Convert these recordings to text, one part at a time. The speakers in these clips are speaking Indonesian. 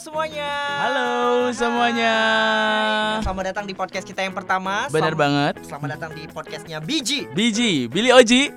semuanya. Halo semuanya. Selamat datang di podcast kita yang pertama. Selamat- banget. Selamat datang di podcastnya Biji. Biji, Billy Oji.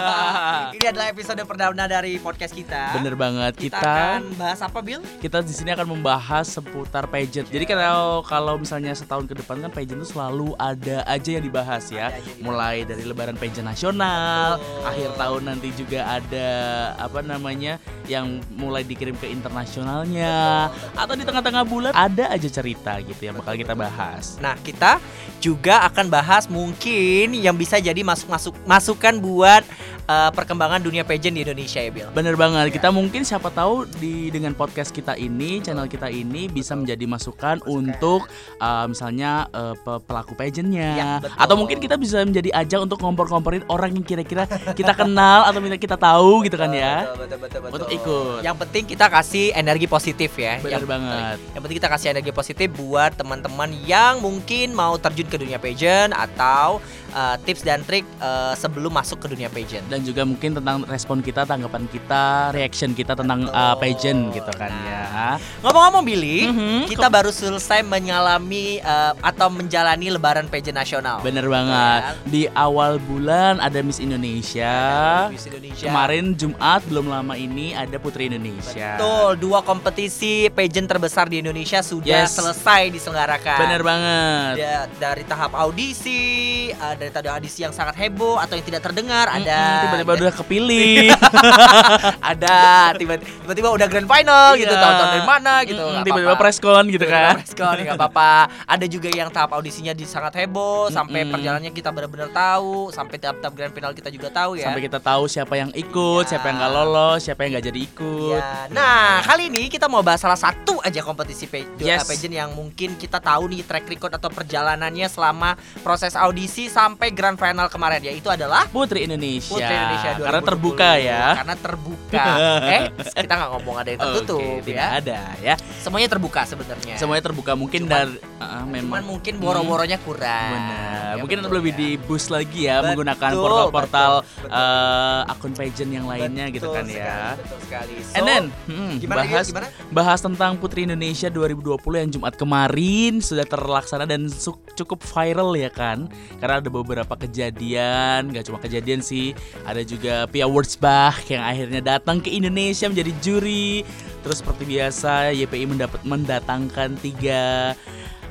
Ini adalah episode perdana dari podcast kita. Bener banget Kita, kita akan bahas apa, Bill? kita di sini akan membahas seputar pageant. Jadi kalau kalau misalnya setahun ke depan kan pageant itu selalu ada aja yang dibahas ya. Ada Mulai dari lebaran pageant nasional, Betul. akhir tahun nanti juga ada apa namanya yang mulai dikirim ke internasionalnya atau di tengah-tengah bulan ada aja cerita gitu yang bakal kita bahas. Nah, kita juga akan bahas mungkin yang bisa jadi masuk-masuk masukan buat eh, perkembangan dunia pageant di Indonesia ya, Bill. Bener banget. Kita mungkin siapa tahu di dengan podcast kita ini, channel kita ini bisa menjadi masukan untuk uh, misalnya uh, pe- pelaku pageantnya, Ya, betul. atau mungkin kita bisa menjadi ajang untuk ngompor-ngomporin orang yang kira-kira kita kenal atau minta kita tahu gitu kan ya. Betul, betul, betul, betul. Untuk ikut. Yang penting kita kasih energi positif ya. Bener yang, banget. Yang penting kita kasih energi positif buat teman-teman yang mungkin mau terjun ke dunia pageant atau uh, tips dan trik uh, sebelum masuk ke dunia pageant. Dan juga mungkin tentang respon kita, tanggapan kita, reaction kita tentang uh, pageant gitu kan ya. Ngomong-ngomong Billy, Mhm, kita baru selesai mengalami uh, atau menjalani lebaran pageant nasional. Bener banget. Di awal bulan ada Miss Indonesia. Miss Indonesia. Kemarin Jumat belum lama ini ada Putri Indonesia. Betul, dua kompetisi pageant terbesar di Indonesia sudah Yes. selesai diselenggarakan. Bener banget. Da- dari tahap audisi, uh, dari tahap audisi yang sangat heboh atau yang tidak terdengar ada. Tiba-tiba udah kepilih. ada tiba- tiba-tiba udah grand final gitu Iya. tahun-tahun dari mana gitu nggak tiba-tiba preskon gitu Tiba-tiba kan. preskon, nggak apa-apa ada juga yang tahap audisinya di sangat heboh sampai perjalanannya kita benar-benar tahu sampai tahap-tahap grand final kita juga tahu ya Sampai kita tahu siapa yang ikut, Iya. siapa yang nggak lolos, siapa yang nggak jadi ikut. Ya, Nah, kali ini kita mau bahas salah satu aja kompetisi pa- Yes. pageant yang mungkin kita tahu nih track record atau perjalanannya selama proses audisi sampai grand final kemarin yaitu adalah Putri Indonesia. Putri Indonesia 2020. Karena terbuka ya. Karena terbuka. eh, kita nggak ngomong ada yang tertutup tidak ya. ada ya. Semuanya terbuka sebenarnya. Semuanya terbuka mungkin Cuman- dari uh, Cuman memang mungkin boro-boronya kurang. Benar. Ya, Mungkin betul lebih ya. di boost lagi ya Betul, menggunakan portal-portal betul, eh, akun pageant yang lainnya gitu Betul kan sekali, ya. Betul sekali. So, And then, hmm, gimana bahas gimana? bahas tentang Putri Indonesia 2020 yang Jumat kemarin sudah terlaksana dan cukup viral ya kan karena ada beberapa kejadian gak cuma kejadian sih ada juga Pia Wurzbach yang akhirnya datang ke Indonesia menjadi juri. Terus seperti biasa YPI mendapat mendatangkan tiga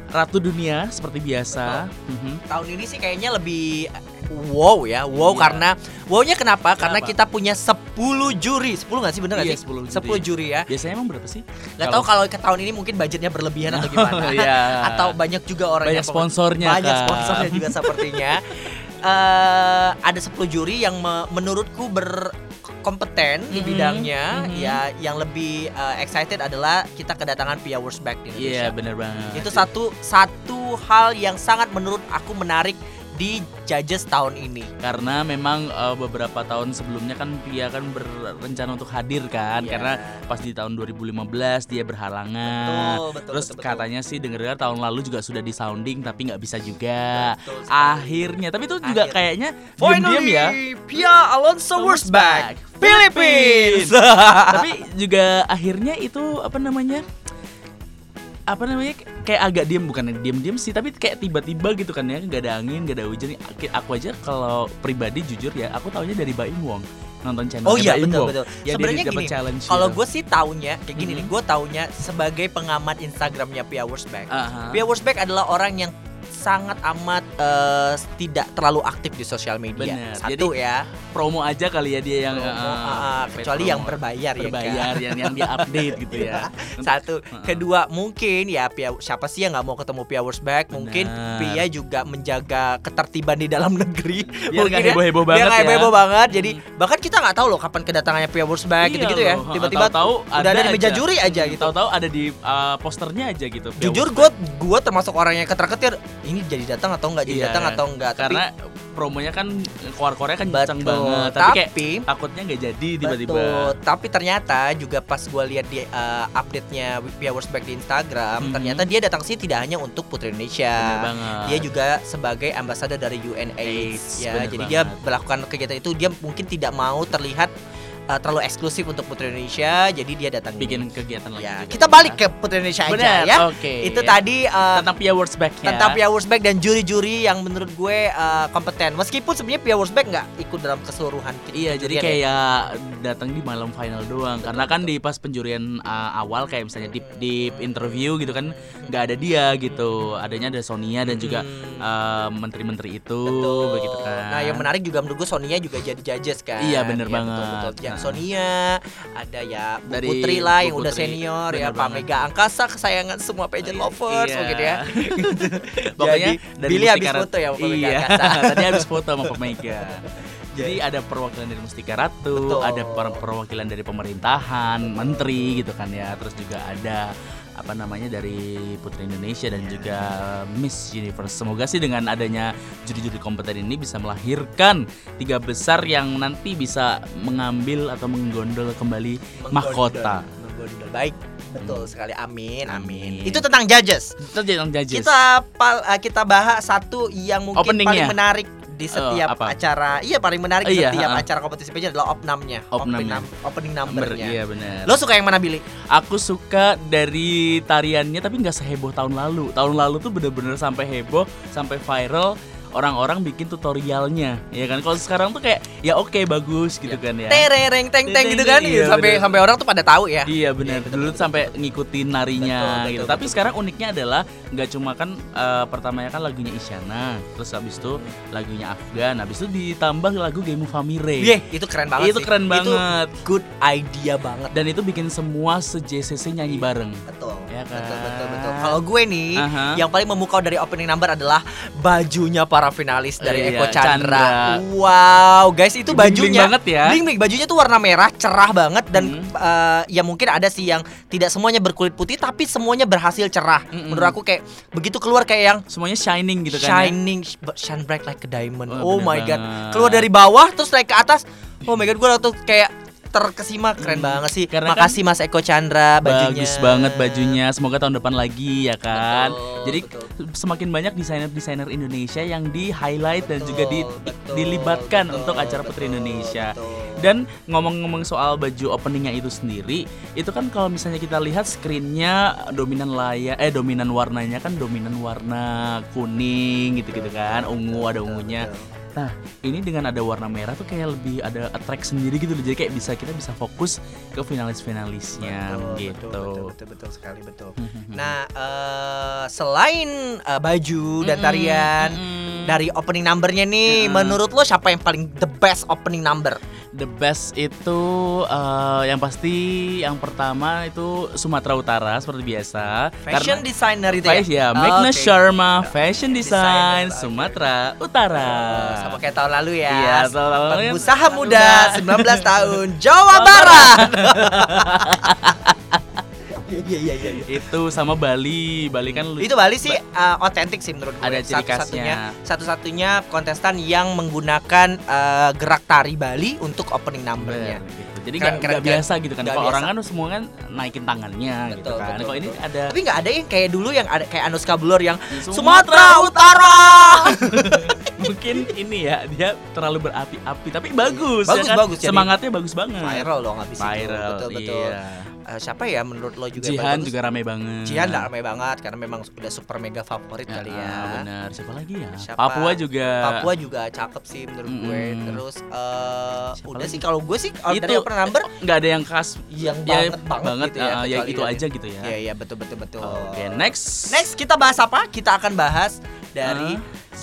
ratu dunia seperti biasa. Mhm. Tahun ini sih kayaknya lebih wow ya. Wow Iya. karena wownya kenapa? Karena Kenapa? kita punya 10 juri. 10 nggak sih bener nggak Iya, sih? 10 juri. 10 juri ya. biasanya emang berapa sih Gak tahu kalau ke tahun ini mungkin budgetnya berlebihan atau gimana. Iya. Atau banyak juga orang banyak yang sponsornya banyak kan. sponsornya juga sepertinya. Eh ada 10 juri yang me- menurutku berkompeten di Mhm, bidangnya mhm. ya yang lebih eh, excited adalah kita kedatangan Pia Wurzbach di Indonesia. Iya bener banget Itu satu satu hal yang sangat menurut aku menarik di judges tahun ini. karena memang eh, beberapa tahun sebelumnya kan Pia kan berencana untuk hadir kan Iya. karena pas di tahun 2015 dia berhalangan Betul, betul, terus betul, betul. katanya sih dengar tahun lalu juga sudah di sounding tapi nggak bisa juga Betul sekali. akhirnya tapi itu juga Akhirnya. kayaknya diam-diam ya Pia Alonso Wurzbach, Philippines. tapi juga akhirnya itu apa namanya apa namanya kayak agak diem bukan diem-diem sih tapi kayak tiba-tiba gitu kan ya nggak ada angin nggak ada hujan aku aja kalau pribadi jujur ya aku taunya dari Baim Wong nonton channel Oh iya betul betul. yang Sebenarnya gini, challenge kalau gitu. gue sih taunya kayak gini Mhm. nih, gue taunya sebagai pengamat Instagramnya Pia Wurzbach. Aha. Pia Wurzbach adalah orang yang sangat amat eh, tidak terlalu aktif di sosial media. Bener. Satu ya, promo aja kali ya dia yang promo, ah, paid kecuali promo. yang berbayar, berbayar ya. yang yang dia update gitu ya Kan? Satu, kedua mungkin ya Pia siapa sih yang nggak mau ketemu Pia Wurzbach? Mungkin. Pia juga menjaga ketertiban di dalam negeri. biar Mungkin ya. heboh-heboh Biar banget nggak ya heboh banget. Jadi bahkan kita nggak tahu loh kapan kedatangannya Pia Wurzbach Iya gitu-gitu ya. Tiba-tiba Tahu-tahu udah ada di meja aja. juri aja gitu. tahu-tahu ada di uh, posternya aja gitu Pia Jujur gue gue termasuk orang yang ketar-ketir ini jadi datang atau nggak jadi Iya, datang atau enggak karena promonya kan keluar-keluarnya kan kencang banget tapi, kayak Tapi takutnya nggak jadi tiba-tiba. Tapi ternyata juga pas gue lihat di uh, update-nya Pia Wurzbach di Instagram, Mhm. ternyata dia datang sih tidak hanya untuk Putri Indonesia. Dia juga sebagai ambasador dari UNAIDS AIDS, ya. Jadi dia banget. melakukan kegiatan itu dia mungkin tidak mau terlihat uh, terlalu eksklusif untuk Putri Indonesia, jadi dia datang bikin ini. kegiatan lagi. Ya, kita ya. balik ke Putri Indonesia aja Benar, ya. Oke. Itu tadi uh, tentang Pia Words Back ya. tentang Pia Wursbeck dan juri-juri yang menurut gue uh, kompeten. Meskipun sebenarnya Pia Wursbeck nggak ikut dalam keseluruhan. Iya, jadi ya. kayak datang di malam final doang. Karena kan di pas penjurian uh, awal kayak misalnya di di interview gitu kan nggak ada dia gitu. Adanya ada Sonia dan juga Hmm. uh, menteri-menteri itu Betul. begitu kan. Nah, yang menarik juga menurut gue Sonia juga jadi judges kan. Iya, bener Betul, banget. betul. Nah. Sonia, ada ya Bu Dari Putri lah Bu yang udah Putri, senior ya, bener Pak banget. Mega Angkasa kesayangan semua pageant lovers Iya. gitu ya. Pokoknya Jadi, dari Billy habis foto ya Pak Mega Iya, Angkasa. tadi habis foto sama Pak Mega. Jadi ada perwakilan dari Mustika Ratu, Betul. ada per- perwakilan dari pemerintahan, menteri gitu kan ya. Terus juga ada apa namanya dari Putri Indonesia dan juga Miss Universe. Semoga sih dengan adanya juri-juri kompeten ini bisa melahirkan tiga besar yang nanti bisa mengambil atau menggondol kembali mahkota. Menggondol. Baik, betul sekali. Amin, Amin. Itu tentang judges. Itu yang judges. Kita pal- uh, kita bahas satu yang mungkin paling menarik di setiap apa? acara. Iya, paling menarik di Iya, setiap ha-ha. acara kompetisi pageant adalah opnamnya. Opnamnya. Opening, opening Number, numbernya. iya benar. Lo suka yang mana Billy? Aku suka dari tariannya tapi nggak seheboh tahun lalu. Tahun lalu tuh bener-bener sampai heboh, sampai viral. Orang-orang bikin tutorialnya, ya kan? Kalau sekarang tuh kayak ya oke bagus gitu kan ya. Terereng teng teng gitu kan Iya, sampai bener. sampai orang tuh pada tahu ya. Iya benar. betul, Dulu sampai ngikutin narinya Betul, betul, gitu. betul, Tapi betul. sekarang uniknya adalah nggak cuma kan eh, pertamanya kan lagunya Isyana, terus habis itu lagunya Afgan, habis itu ditambah lagu Game Famire. Iya, itu keren banget Itu sih. keren banget. good idea banget. Dan itu bikin semua se-JCC nyanyi bareng. Betul. Ya kan? Betul betul betul. Kalau gue nih Aha. yang paling memukau dari opening number adalah bajunya para finalis dari Iya, Eko Chandra. Chandra. Wow, guys itu bajunya banget ya. Bling bling bajunya tuh warna merah, cerah banget dan Hmm. eh, ya mungkin ada sih yang tidak semuanya berkulit putih tapi semuanya berhasil cerah. Mm-mm. Menurut aku kayak begitu keluar kayak yang Semuanya shining gitu kan. ya. shining shine bright like a diamond. Oh, Oh, my god. Keluar dari bawah terus naik ke atas. Oh my god, gue tuh kayak terkesima keren banget sih. Karena Makasih Mas Eko Chandra bajunya. Bagus banget bajunya. Semoga tahun depan lagi ya kan. Betul, Jadi betul. semakin banyak desainer-desainer Indonesia yang di highlight dan juga di, Betul, dilibatkan betul, untuk acara betul, Putri Indonesia. betul. Dan ngomong-ngomong soal baju openingnya itu sendiri, itu kan kalau misalnya kita lihat screennya dominan layar, eh dominan warnanya kan dominan warna kuning gitu-gitu kan, ungu ada ungunya. Nah, ini dengan ada warna merah tuh kayak lebih ada attract sendiri gitu loh. Jadi kayak bisa kita bisa fokus ke finalis-finalisnya Betul, gitu. betul, betul, betul, betul sekali betul. Nah, eh, selain eh, baju dan tarian mm-mm. dari opening numbernya nih, Mm. menurut lo siapa yang paling the best opening number? The best itu eh, yang pasti yang pertama itu Sumatera Utara seperti biasa. Fashion designer itu ya, ya? Magna Oke. Sharma Fashion Design oke. Sumatera Utara. Oh, sama kayak tahun lalu ya. Iya, tahun lalu kan Pengusaha tahun muda muda. 19 tahun Jawa Barat. Iya iya iya. Itu sama Bali. Bali kan lu- Itu Bali sih uh, otentik sih menurut gue. Ada ciri khasnya. satu-satunya kontestan yang menggunakan uh, gerak tari Bali untuk opening numbernya. Bener, gitu. Jadi Keren, nggak keren, keren. biasa gitu kan. Kalau orang kan semua kan naikin tangannya gitu Betul, kan. betul, Kalau ini betul. ada Tapi nggak ada yang kayak dulu yang ada kayak Anuska Blur yang Sumatera Sumatera Utara. mungkin ini ya dia terlalu berapi-api tapi bagus, Bagus, ya kan? bagus, jadi semangatnya bagus banget Viral dong habis itu. viral Betul betul. iya. Uh, siapa ya menurut lo juga Jihan bagus? juga rame banget Jihan nggak ramai banget karena memang udah super mega favorit Ya, kali ah, ya. benar siapa lagi ya Siapa? Papua juga Papua juga cakep sih menurut gue. Mm-mm. Terus Siapa udah lagi? sih kalau gue sih kalau itu dari open number nggak ada yang khas yang ya, banget banget, gitu ya. ah, ya itu aja gitu ya Iya iya betul betul betul. oke next Next kita bahas apa? Kita akan bahas dari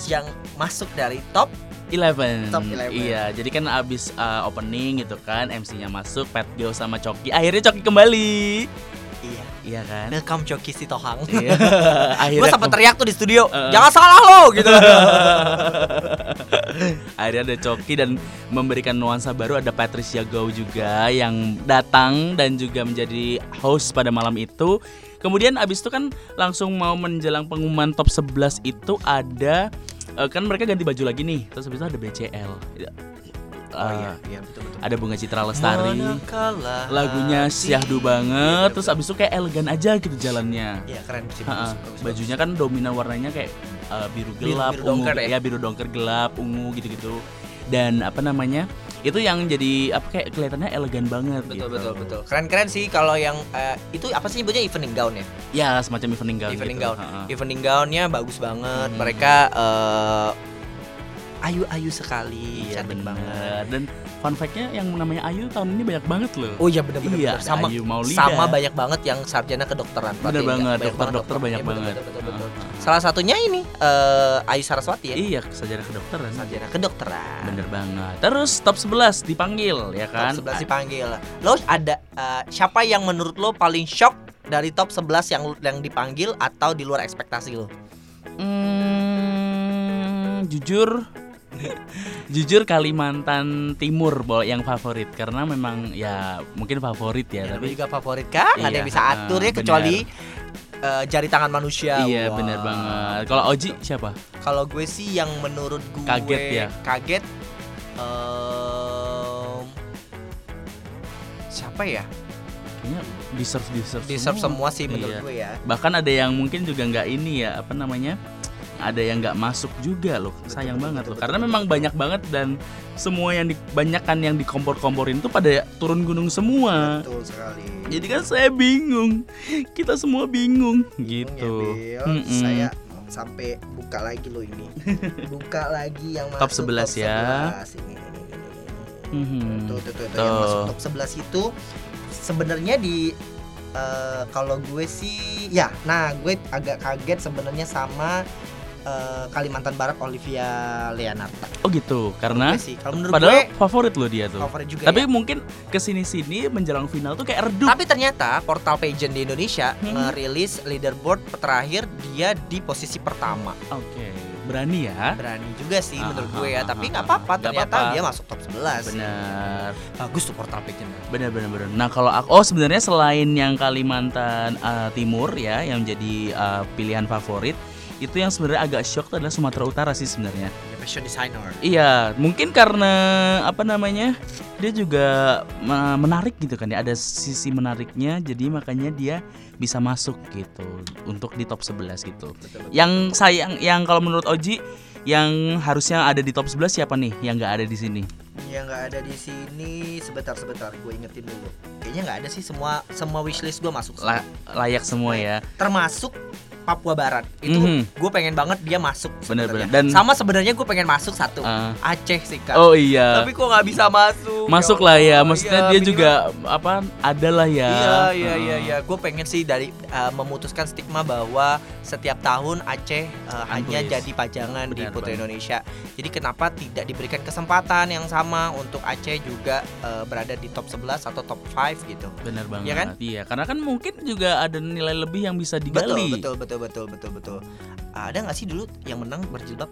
yang masuk dari top 11 Top 11. Iya jadi kan abis uh, opening gitu kan MC-nya masuk Pat Gio sama Coki Akhirnya Coki kembali iya. Iya kan Welcome Coki Sitohang. Iya Akhirnya gue sempat teriak tuh di studio, Uh. jangan salah lo gitu. Akhirnya ada Coki dan memberikan nuansa baru ada Patricia Gow juga yang datang dan juga menjadi host pada malam itu. Kemudian abis itu kan langsung mau menjelang pengumuman top 11 itu ada eh, kan mereka ganti baju lagi nih. Terus abis itu ada BCL. oh Eh, iya, iya betul betul. Ada Bunga Citra Lestari. Manakala Lagunya syahdu Iya, banget. iya, Terus abis itu kayak elegan aja gitu jalannya. Iya keren sih. Bagus, bagus, Bajunya kan dominan warnanya kayak uh, biru Biru- gelap, biru ungu, dongker ya? ya biru dongker gelap, ungu gitu-gitu. Dan apa namanya? Itu yang jadi apa kayak kelihatannya elegan banget Betul gitu. betul betul. Keren-keren sih kalau yang eh, itu apa sih nyebutnya evening gown ya? ya semacam evening gown evening gitu. gown. Ha-ha. Evening gownnya bagus banget. Hmm. Mereka eh, ayu-ayu sekali, iya cantik bener. banget. dan fun fact-nya yang namanya Ayu tahun ini banyak banget loh Oh iya bener, Iya, bener. sama Ayu Maulida. sama banyak banget yang sarjana kedokteran. Bener Perhatiin banget, dokter-dokter banyak Iya, betul, banget. betul, betul, betul. Ah. Salah satunya ini eh, Ayu Saraswati ya. iya sejarah kedokteran Sarjana kedokteran. bener banget terus top 11 dipanggil ya kan Top 11 dipanggil. Lo ada eh, siapa yang menurut lo paling shock dari top 11 yang yang dipanggil atau di luar ekspektasi lo? Hmm, jujur jujur Kalimantan Timur yang favorit karena memang ya mungkin favorit ya, Ya, tapi juga favorit kan? Nggak ada Iya, yang bisa atur ya bener. kecuali eh, jari tangan manusia. iya Wah. bener banget kalau Oji siapa Kalau gue sih yang menurut gue Kaget ya? Kaget em, siapa ya? kayaknya deserve deserve Deserve semua sih menurut Iya. gue ya. bahkan ada yang mungkin juga nggak ini ya apa namanya ada yang nggak masuk juga loh sayang betul, banget betul, loh betul, karena betul, memang betul. banyak banget dan semua yang dibanyakan yang dikompor-komporin tuh pada turun gunung semua Betul sekali. jadi kan saya bingung kita semua bingung gitu Ya, Bill. Mm-mm. Saya sampai buka lagi loh ini. buka lagi yang Top masuk 11 ya. 11. Ini, ini, ini, ini, ini. Mhm. Tuh, tuh, tuh, tuh, Tuh. yang masuk top 11 itu sebenarnya di eh, kalau gue sih ya, nah gue agak kaget sebenarnya sama eh, Kalimantan Barat Olivia Leonarda. oh gitu karena sih, kalau menurut padahal gue favorit loh dia tuh favorit juga tapi ya. mungkin ke sini-sini menjelang final tuh kayak redup Tapi ternyata portal pageant di Indonesia Hmm. ngerilis leaderboard terakhir dia di posisi pertama. oke berani ya Berani juga sih Ah, menurut ah, gue ya, ah, tapi ah, nggak ah. apa-apa ternyata apa-apa. dia masuk top 11. benar Bagus tuh portal pageant. Benar benar benar. Nah, kalau aku oh sebenarnya selain yang Kalimantan uh, Timur ya yang jadi uh, pilihan favorit, itu yang sebenarnya agak shock adalah Sumatera Utara sih sebenarnya. Ya, fashion designer. Iya, mungkin karena apa namanya? Dia juga menarik gitu kan ya, ada sisi menariknya jadi makanya dia bisa masuk gitu untuk di top 11 gitu. Betul, betul. Yang sayang yang kalau menurut Oji yang harusnya ada di top 11 siapa nih yang nggak ada di sini? Yang nggak ada di sini sebentar sebentar gue ingetin dulu. Kayaknya nggak ada sih semua semua wishlist gue masuk. La- layak semua ya. Termasuk Papua Barat. Itu Mhm. gue pengen banget dia masuk. Sebenarnya. Dan- sama sebenarnya gue pengen masuk satu. Uh, Aceh sih kak. oh iya. Tapi kok nggak bisa masuk? masuk Ya lah ya maksudnya Iya, dia minimal- juga apa ada lah ya Iya iya iya iya. Gue pengen sih dari uh, memutuskan stigma bahwa setiap tahun Aceh uh, hanya jadi pajangan di Benar Putri banget. Indonesia. Jadi kenapa tidak diberikan kesempatan yang sama untuk Aceh juga uh, berada di top 11 atau top 5 gitu. benar banget Iya kan? iya karena kan mungkin juga ada nilai lebih yang bisa Betul digali betul betul betul betul betul. Ada nggak sih dulu yang menang berjilbab?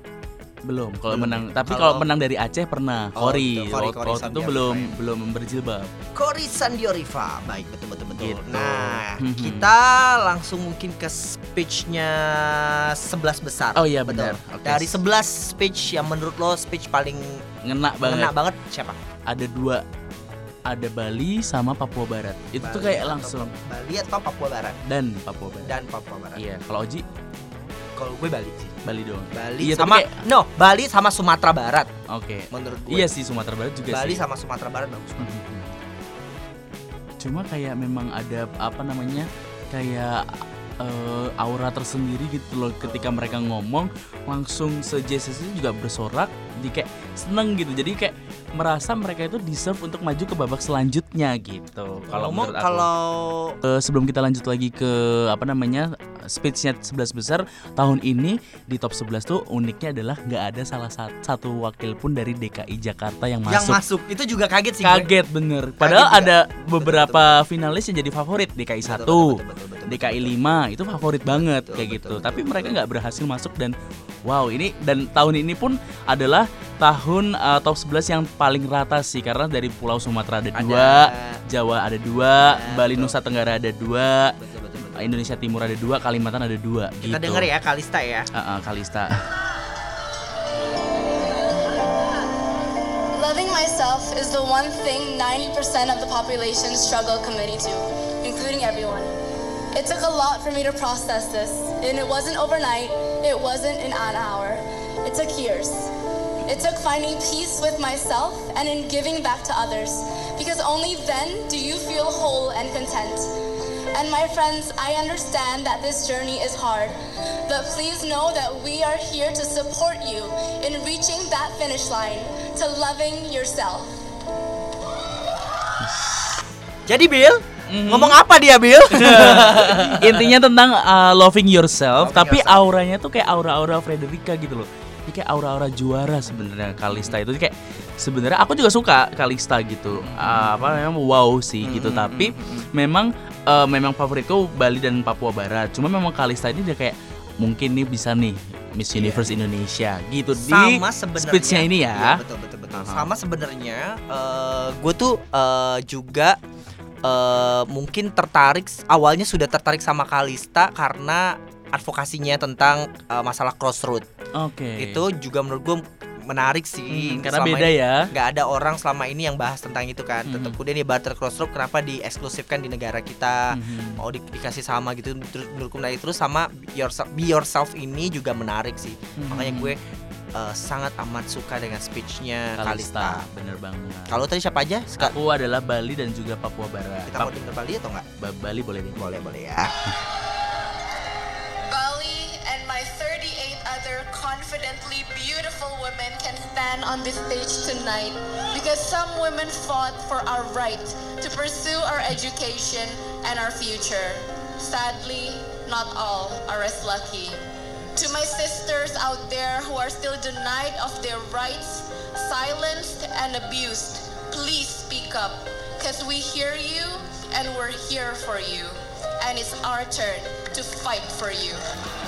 belum kalau menang tapi Kalau- menang dari Aceh pernah Oh, Kori Waktu- itu belum ya. belum berjilbab Kori Sandiorifa. Baik betul betul betul. Gitu. Nah, Mhm. kita langsung mungkin ke speechnya 11 besar. oh iya Betul. benar Oke. Dari 11 speech yang menurut lo speech paling ngena banget ngena banget siapa? ada dua ada Bali sama Papua Barat. Itu tuh Bali kayak atau langsung. Pap- Bali atau Papua Barat? Dan Papua Barat. Dan Papua Barat. iya kalau Oji? Kalau gue Bali sih. Bali doang. Bali Iya, sama kayak- no, Bali sama Sumatera Barat. Oke. Menurut gue. iya sih Sumatera Barat juga Bali sih. sama Sumatera Barat bagus. Banget. Mhm. Cuma kayak memang ada apa namanya kayak eh, aura tersendiri gitu loh. Ketika mereka ngomong langsung se-JCC juga bersorak jadi kayak seneng gitu jadi kayak merasa mereka itu deserve untuk maju ke babak selanjutnya gitu kalau ngomong aku. kalau Eh, sebelum kita lanjut lagi ke apa namanya speechnya 11 besar tahun ini di top 11 tuh uniknya adalah nggak ada salah sat- satu wakil pun dari DKI Jakarta yang yang masuk masuk itu juga kaget sih gue. kaget bener padahal juga. ada beberapa finalis yang jadi favorit DKI 1 Betul, betul, betul, betul, betul, DKI betul. 5 itu favorit banget Betul, kayak betul, gitu betul, tapi betul, mereka betul. nggak berhasil masuk dan wow ini dan tahun ini pun adalah tahun uh, top 11 yang paling rata sih karena dari Pulau Sumatera ada Ada- dua Jawa ada dua Ada, Bali betul. Nusa Tenggara ada dua Betul, betul, betul. Indonesia Timur ada dua Kalimantan ada dua Kita gitu denger ya Kalista ya. Uh, uh, Kalista Loving myself is the one thing 90% of the population struggle committing to, including everyone. It took a lot for me to process this, and it wasn't overnight, it wasn't in an hour. It took years. It took finding peace with myself and in giving back to others, because only then do you feel whole and content. And my friends, I understand that this journey is hard, but please know that we are here to support you in reaching that finish line, to loving yourself. Jadi Bill, Mhm. ngomong apa dia Bill? Intinya tentang uh, loving yourself, Loving tapi yourself. auranya tuh kayak aura-aura Frederica gitu loh. Ini kayak aura-aura juara sebenarnya Kalista itu kayak sebenarnya aku juga suka Kalista gitu. Uh, apa memang wow sih gitu, Hmm, tapi memang uh, memang favoritku Bali dan Papua Barat. Cuma memang Kalista ini dia kayak mungkin nih bisa nih Miss Iya. Universe Indonesia gitu sama di speech-nya ini ya. Iya, betul betul betul Aha. sama sebenarnya gue tuh eh, juga eh, mungkin tertarik awalnya sudah tertarik sama Kalista karena advokasinya tentang eh, masalah crossroad Oke. itu juga menurut gue menarik sih Hmm, karena Selama beda ini ya. nggak ada orang selama ini yang bahas tentang itu kan Mhm. tetap kemudian di barter crossroad kenapa dieksklusifkan di negara kita Mhm. mau di- dikasih sama gitu terus menurutku menarik terus sama be yourself, be yourself ini juga menarik sih makanya Mhm. gue uh, sangat amat suka dengan speechnya Kalista, Kalista. bener banget. Kalau tadi siapa aja? Ska- Aku adalah Bali dan juga Papua Barat. kita mau denger Bali atau enggak? Ba- Bali boleh deh. Boleh boleh ya. Bali and my 38 other confidently beautiful women can stand on this stage tonight because some women fought for our right to pursue our education and our future. Sadly, not all are as lucky. To my sisters out there who are still denied of their rights, silenced and abused, please speak up because we hear you and we're here for you. And it's our turn to fight for you.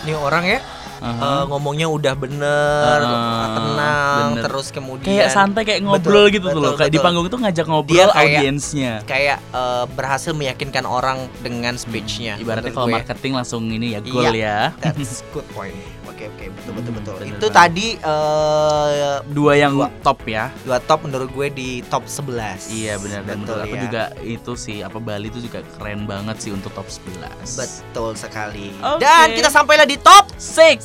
Ini orang ya. Uh, ngomongnya udah bener, Ah, tenang, bener. terus kemudian kayak santai kayak ngobrol Betul, gitu tuh betul, loh. Kayak di panggung itu ngajak ngobrol audiensnya. kayak uh, berhasil meyakinkan orang dengan speechnya. Ibaratnya kalau marketing langsung ini ya gol Iya. ya. That's good point. Oke oke betul betul Hmm, betul. bener Itu banget. tadi uh, Dua yang Dua. top ya. dua top menurut gue di top 11 Iya benar dan Betul, menurut aku ya. juga itu sih apa Bali itu juga keren banget sih untuk top 11. Betul sekali. Oke. Dan kita sampailah di top Six.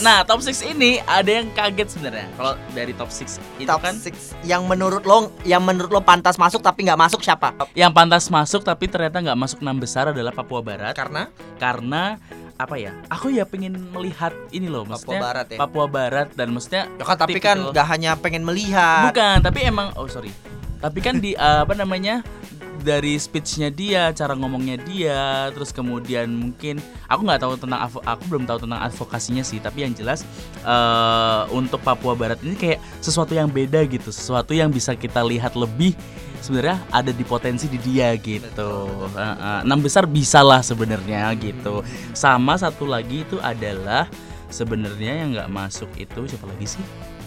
6. Nah, top 6 ini ada yang kaget sebenarnya. Kalau dari top 6 itu top kan 6 yang menurut lo yang menurut lo pantas masuk tapi nggak masuk siapa? yang pantas masuk tapi ternyata nggak masuk enam besar adalah Papua Barat Karena karena apa ya? Aku ya pengen melihat ini loh, Papua maksudnya Barat ya. Papua Barat dan maksudnya Ya kan tapi kan nggak hanya pengen melihat. bukan, tapi emang oh sorry. Tapi kan di uh, apa namanya? dari speechnya dia, cara ngomongnya dia, terus kemudian mungkin aku nggak tahu tentang aku belum tahu tentang advokasinya sih, tapi yang jelas eh, untuk Papua Barat ini kayak sesuatu yang beda gitu, sesuatu yang bisa kita lihat lebih sebenarnya ada di potensi di dia gitu. Enam besar bisa lah sebenarnya gitu. Sama satu lagi itu adalah sebenarnya yang nggak masuk itu siapa lagi sih?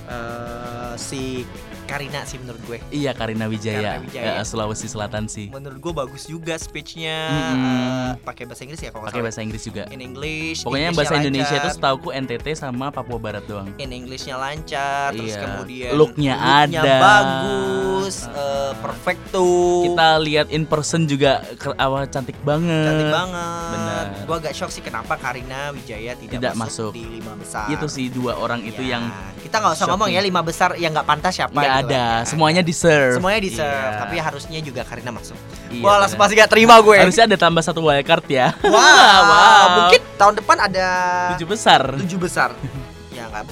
Eh, si Karina sih menurut gue. Iya Karina Wijaya, Karina Wijaya. Eh, Sulawesi Selatan sih. Menurut gue bagus juga speechnya. Mm-mm. eh, pakai bahasa Inggris ya kalau Pakai bahasa Inggris juga. In English. Pokoknya yang Englishnya bahasa Indonesia itu setauku NTT sama Papua Barat doang. in Englishnya lancar, terus Iya. kemudian Looknya ada. bagus, eh, perfecto, Kita lihat in person juga awal cantik banget. cantik banget. Benar. Gua agak shock sih kenapa Karina Wijaya tidak, Tidak masuk, masuk. di lima besar. Itu sih dua orang itu Ya, yang kita nggak usah ngomong ya shocking. lima besar yang nggak pantas siapa. Ada, semuanya deserve. Semuanya deserve, Iya. tapi harusnya juga Karina masuk. Iya, Wah, langsung masih gak terima gue. Harusnya ada tambah satu wildcard ya. Wah, Wow. mungkin tahun depan ada tujuh besar. tujuh besar. ya nggak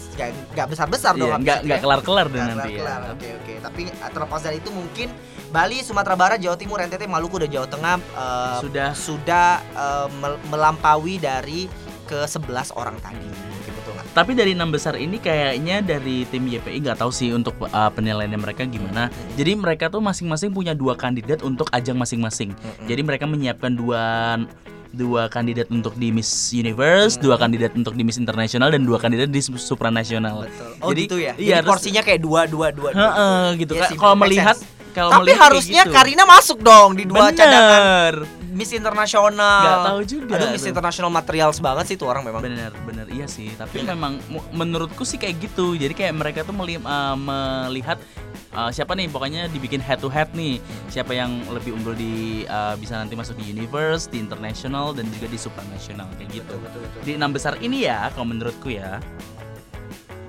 nggak besar besar dong. Iya, habis nggak nggak ya. kelar-kelar deh Nggak nanti ya. kelar-kelar. Oke oke. Tapi terlepas dari itu mungkin Bali, Sumatera Barat, Jawa Timur, NTT, Maluku dan Jawa Tengah eh, Sudah sudah mel- melampaui dari ke 11 orang tadi. Tapi dari enam besar ini kayaknya dari tim YPI nggak tahu sih untuk uh, penilaiannya mereka gimana. Jadi mereka tuh masing-masing punya dua kandidat untuk ajang masing-masing. Jadi mereka menyiapkan dua dua kandidat untuk di Miss Universe, dua kandidat untuk di Miss International dan dua kandidat di supranasional. Betul. Oh Jadi- gitu ya. iya, Jadi porsinya kayak dua dua dua. dua. Heeh, gitu. Sih, kalau melihat kalau Tapi harusnya gitu. Karina masuk dong di dua cadangan Bener. Miss Internasional. Nggak tahu juga Aduh Miss tuh. International materials banget sih tuh orang memang. Bener, bener iya sih. Tapi Bener. memang menurutku sih kayak gitu. Jadi kayak mereka tuh meli- uh, melihat uh, siapa nih pokoknya dibikin head to head nih. Siapa yang lebih unggul di uh, bisa nanti masuk di universe, di international dan juga di supranational kayak gitu. Betul, betul, betul. Di enam besar ini ya kalau menurutku ya.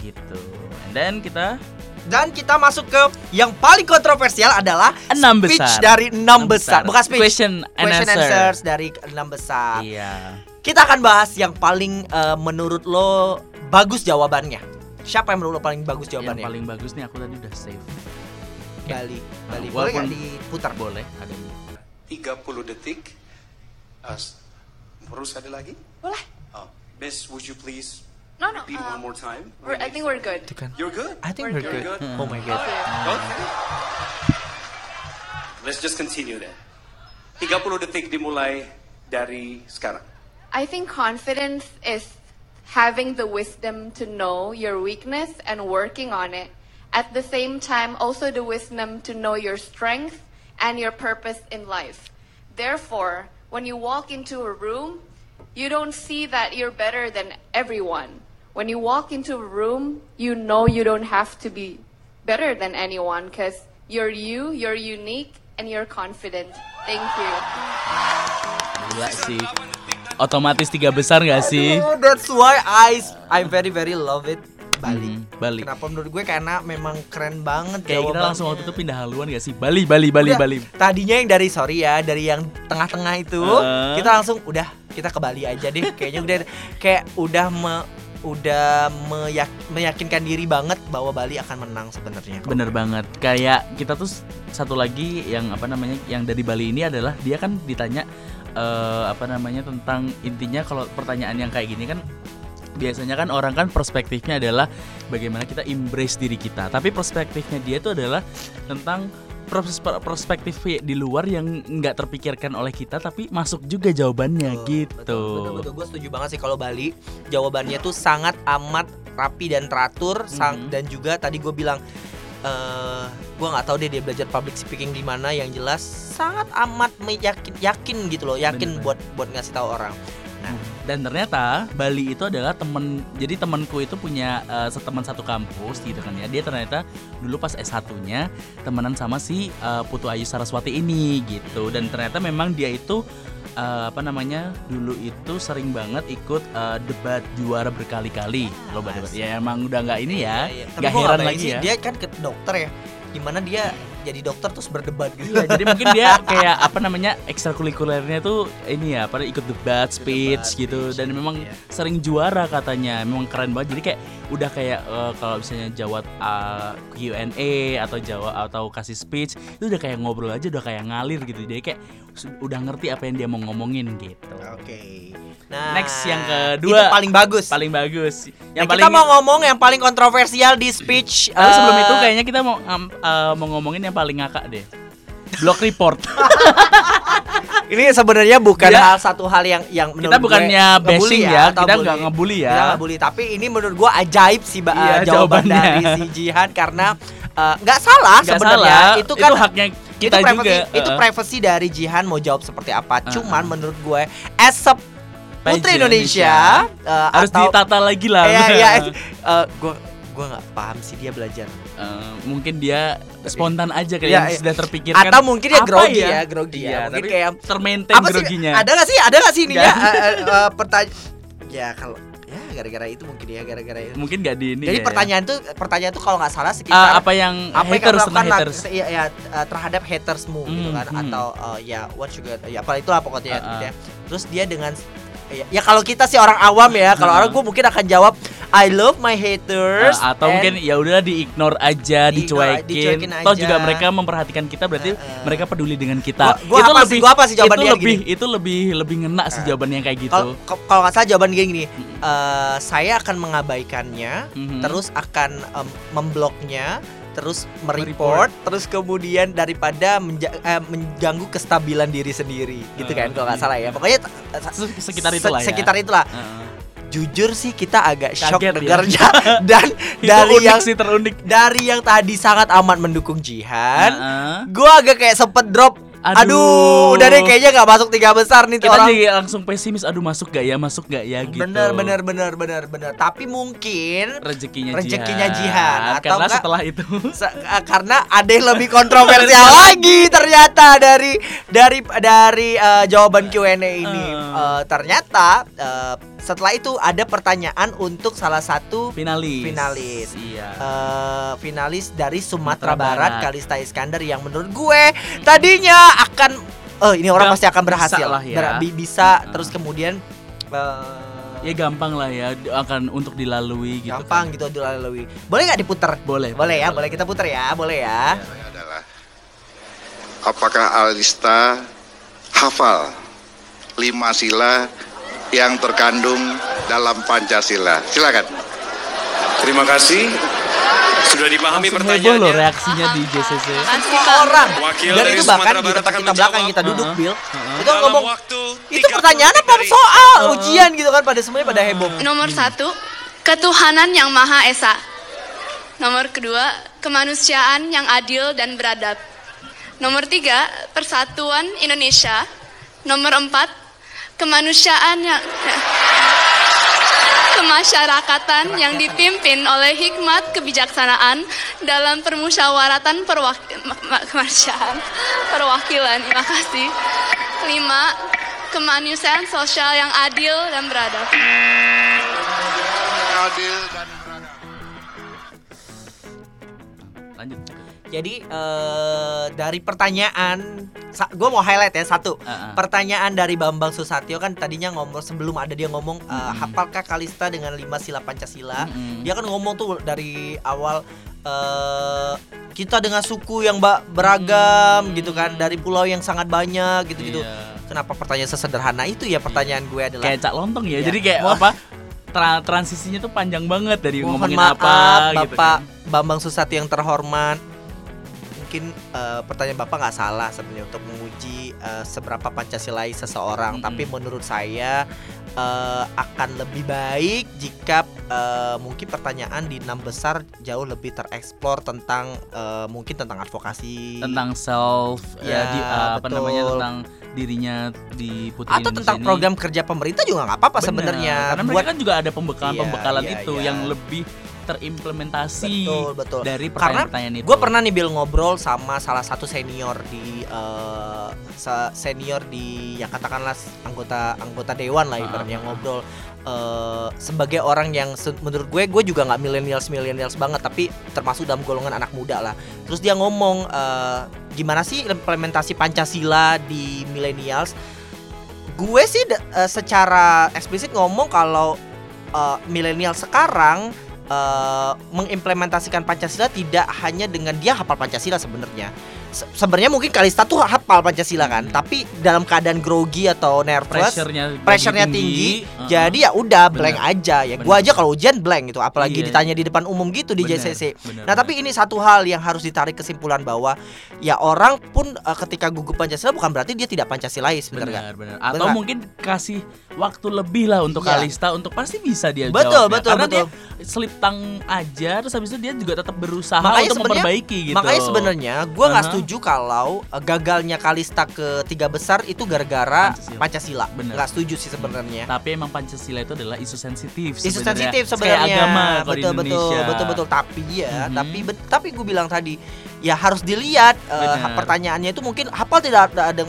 gitu. And then kita Dan kita masuk ke yang paling kontroversial adalah Enam speech besar. dari enam Enam besar. besar. Bukan speech. Question and Question answer. answers dari enam besar. iya. Kita akan bahas yang paling eh, menurut lo bagus jawabannya. Siapa yang menurut lo paling bagus Yang jawabannya? paling bagus nih aku tadi udah save. Bali. Bali. Boleh Walaupun- nggak diputar? Boleh, ada. 30 detik. Uh, s- harus ada lagi? Boleh. Uh, Miss, would you please No, no. repeat uh, one more time? we're, I think we're good. Itu. You're good? I think We're we're good. good. Oh my god. Okay. Let's just continue then. 30 detik dimulai dari sekarang. I think confidence is having the wisdom to know your weakness and working on it. At the same time, also the wisdom to know your strength and your purpose in life. Therefore, when you walk into a room, you don't see that you're better than everyone. When you walk into a room, you know you don't have to be better than anyone because you're you, you're unique, and you're confident. Thank you. Gila sih. Otomatis tiga besar gak sih? Oh, that's why I I very very love it Bali. Hmm, Bali. Kenapa menurut gue karena memang keren banget Kayak kita langsung waktu itu pindah haluan gak sih? Bali, Bali, Bali, Udah, Bali. Tadinya yang dari sorry ya, dari yang tengah-tengah itu Uh. kita langsung udah kita ke Bali aja deh. Kayaknya udah kayak udah me, udah meyak- meyakinkan diri banget bahwa Bali akan menang sebenarnya. Bener banget. Kayak kita tuh satu lagi yang apa namanya yang dari Bali ini adalah dia kan ditanya eh, apa namanya tentang intinya kalau pertanyaan yang kayak gini kan biasanya kan orang kan perspektifnya adalah bagaimana kita embrace diri kita. Tapi perspektifnya dia itu adalah tentang pros- perspektif di luar yang nggak terpikirkan oleh kita tapi masuk juga jawabannya gitu. Betul, betul, gue setuju banget sih kalau Bali jawabannya tuh sangat amat rapi dan teratur sang Mhm. dan juga tadi gue bilang eh gue nggak tahu deh dia belajar public speaking di mana yang jelas sangat amat meyakin yakin gitu loh yakin Bener, buat buat ngasih tahu orang nah Dan ternyata Bali itu adalah temen Jadi temanku itu punya eh, teman satu kampus gitu kan ya. Dia ternyata dulu pas S1-nya Temenan sama si eh, Putu Ayu Saraswati ini gitu. Dan ternyata memang dia itu eh, Apa namanya Dulu itu sering banget ikut eh, debat juara berkali-kali. Lomba debat. Ya emang udah nggak ini ya Iya, iya. Nggak gua heran bayangin lagi sih, ya. dia kan ke dokter ya. Gimana dia jadi dokter terus berdebat gitu Iya, jadi mungkin dia kayak apa namanya ekstrakurikulernya tuh ini ya, pada ikut debat, speech Debat, gitu speech, dan memang iya. sering juara katanya, memang keren banget. Jadi kayak udah kayak eh, kalau misalnya jawab uh, Q&A atau jawab atau kasih speech itu udah kayak ngobrol aja udah kayak ngalir gitu. Jadi kayak udah ngerti apa yang dia mau ngomongin gitu. oke nah Next, yang kedua. itu paling bagus Paling bagus. Yang Yang kita paling mau ngomong yang paling kontroversial di speech Tapi sebelum eh, itu kayaknya kita mau ngam- eh, mau ngomongin yang paling ngakak deh. Block report. Ini sebenarnya bukan Dia- hal satu hal yang yang kita menurut gue bukannya ngebully bashing ya, atau kita bully. nggak ngebully ya. Kita nggak bully, tapi ini menurut gua ajaib sih Iya, eh, jawaban jawabannya. dari si Jihan karena eh, nggak salah Nggak sebenarnya. salah, Itu kan haknya kita itu privacy, juga. Itu Heeh. privacy dari Jihan mau jawab seperti apa. Heeh. Cuman menurut gue as a Putri Putri Indonesia, eh, harus atau ditata lagi lah. Iya iya eh, gua gua nggak paham sih dia belajar. Eh, mungkin dia spontan aja kayak yang iya. sudah terpikirkan. Atau mungkin dia apa grogi ya, grogi ya. Iya, Mungkin tapi kayak termaintain apa sih groginya. ada gak sih ada gak sih ininya Nggak. eh, eh, eh, pertanyaan ya kalau ya gara-gara itu mungkin ya gara-gara itu Mungkin gak di ini jadi ya. pertanyaan tuh pertanyaan tuh kalau nggak salah Eh, sekitar apa yang apa yang kamu haters lah, haters. ya, ya, eh, terhadap hatersmu gitu Hmm, kan hmm. atau eh, ya what juga ya apa itulah pokoknya ya, Uh-uh. gitu ya. terus dia dengan ya, ya kalau kita sih orang awam ya kalau orang gue mungkin akan jawab I love my haters Eh, atau mungkin ya udah di-ignore aja, Di-ignore- dicuekin. dicuekin Toh aja. juga mereka memperhatikan kita berarti Heeh. mereka peduli dengan kita. Gua- gua apa sih- gua apa sih jawaban itu dia lebih gini? itu lebih lebih ngena sih Eh, jawabannya kayak gitu. Kalau nggak salah jawaban gini, gini eh, saya akan mengabaikannya, Mhm. terus akan em, membloknya, terus Mereport. mereport, terus kemudian daripada menja- eh, mengganggu kestabilan diri sendiri, gitu kan? Kalau nggak salah ya, pokoknya Se- sekitar se- itulah ya. Sekitar itulah. Heeh. Jujur sih kita agak shock ya. dengarnya dan dari unik yang sih terunik. dari yang tadi sangat amat mendukung Jihan, Heeh. gua agak kayak sempet drop. Aduh. Aduh, udah deh kayaknya nggak masuk tiga besar nih Kita orang. jadi langsung pesimis. Aduh masuk gak ya, masuk gak ya gitu. Bener, bener, bener, bener, bener. Tapi mungkin Rezekinya, Rezekinya jihan, atau Karena enggak- setelah itu Se- eh, karena ada yang lebih kontroversial lagi ternyata dari dari dari eh, jawaban Q&A ini. Eh. Eh, ternyata eh, setelah itu ada pertanyaan untuk salah satu finalis. Finalis. Iya. eh, finalis dari Sumatera Sumatera Barat, Barat. Kalista Iskandar yang menurut gue tadinya akan eh ini orang pasti akan bisa berhasil. lah ya. Ber- bisa Heeh. terus kemudian eh, ya gampang lah ya akan untuk dilalui gitu. gampang gitu dilalui. Boleh nggak diputer? Boleh, Boleh ya, boleh. boleh kita putar ya, boleh ya. adalah apakah Alista hafal lima sila yang terkandung dalam Pancasila? Silakan. Terima kasih. Sudah dipahami Langsung heboh loh pertanyaannya. reaksinya di JCC. Semua orang. Wakil Dan dari itu bahkan Sumatera di Barat tempat akan kita belakang menjawab. kita duduk, Bill. Itu ngomong waktu itu 30 pertanyaan apa soal ujian gitu kan pada semuanya pada heboh. Nomor satu, ketuhanan yang Maha Esa. Nomor kedua, kemanusiaan yang adil dan beradab. Nomor tiga, persatuan Indonesia. Nomor empat, kemanusiaan yang kemasyarakatan yang dipimpin oleh hikmat kebijaksanaan dalam permusyawaratan perwak ma- ma- kemanusiaan perwakilan. Terima kasih. Kelima, kemanusiaan sosial yang adil dan beradab. Adil dan Jadi eh, dari pertanyaan, gue mau highlight ya satu. Heeh. Pertanyaan dari Bambang Susatyo kan tadinya ngomong sebelum ada dia ngomong eh, hafalkah Kalista dengan lima sila Pancasila. Mm-mm. Dia kan ngomong tuh dari awal eh, kita dengan suku yang beragam gitu kan dari pulau yang sangat banyak gitu-gitu. Iya. Kenapa pertanyaan sesederhana itu ya pertanyaan gue adalah Kayak cak lontong ya. Iya. Jadi kayak Wah. apa? Tra- transisinya tuh panjang banget dari Mohon ngomongin maaf apa gitu Bapak kan. Bambang Susatyo yang terhormat. Mungkin eh, pertanyaan Bapak nggak salah sebenarnya untuk menguji eh, seberapa Pancasilais seseorang, Mm-mm. tapi menurut saya eh, akan lebih baik jika eh, mungkin pertanyaan di enam besar jauh lebih tereksplor tentang eh, mungkin tentang advokasi tentang self Ya, ya, di, uh, apa namanya tentang dirinya di Putri atau Indonesia tentang ini. program kerja pemerintah juga nggak apa-apa sebenarnya Karena buat mereka kan juga ada pembekalan-pembekalan Iya, iya, itu iya. yang lebih terimplementasi betul betul dari Karena pertanyaan-pertanyaan itu. Gue pernah nih Bill ngobrol sama salah satu senior di se- senior di ya katakanlah anggota anggota dewan lah ibaratnya Ah. ngobrol eh, sebagai orang yang se- menurut gue gue juga nggak millennials millennials banget tapi termasuk dalam golongan anak muda lah. Terus dia ngomong eh, gimana sih implementasi Pancasila di millennials? Gue sih eh, secara eksplisit ngomong kalau eh, milenial sekarang eh, mengimplementasikan Pancasila tidak hanya dengan dia hafal Pancasila sebenarnya. Se- Sebenarnya mungkin Kalista tuh hafal Pancasila kan, Hmm. tapi dalam keadaan grogi atau nervous, pressure-nya pressure-nya lagi tinggi, uh-uh. jadi ya udah Bener. blank aja ya. Bener. Gua aja kalau ujian blank gitu, apalagi Iya. ditanya di depan umum gitu di Bener, JCC. bener, Nah, tapi ini satu hal yang harus ditarik kesimpulan bahwa ya orang pun eh, ketika gugup Pancasila bukan berarti dia tidak Pancasilais, nggak? benar benar atau mungkin kasih waktu lebih lah untuk Iya. Kalista untuk pasti bisa dia Betul, jawabnya. betul, karena betul. dia selip tang aja terus habis itu dia juga tetap berusaha Makanya untuk sebenarnya- memperbaiki gitu Makanya sebenarnya gue nggak Aha. setuju kalau uh, gagalnya Kalista ke tiga besar itu gara-gara Pancasila. Pancasila. Bener. Nggak setuju sih sebenarnya. tapi emang Pancasila itu adalah isu sensitif Isu sebenarnya. sensitif Kayak sebenarnya. agama kalau di betul betul betul betul tapi ya Mhm. tapi bet- tapi gue bilang tadi ya harus dilihat uh, Bener. pertanyaannya itu mungkin hafal tidak ada, ada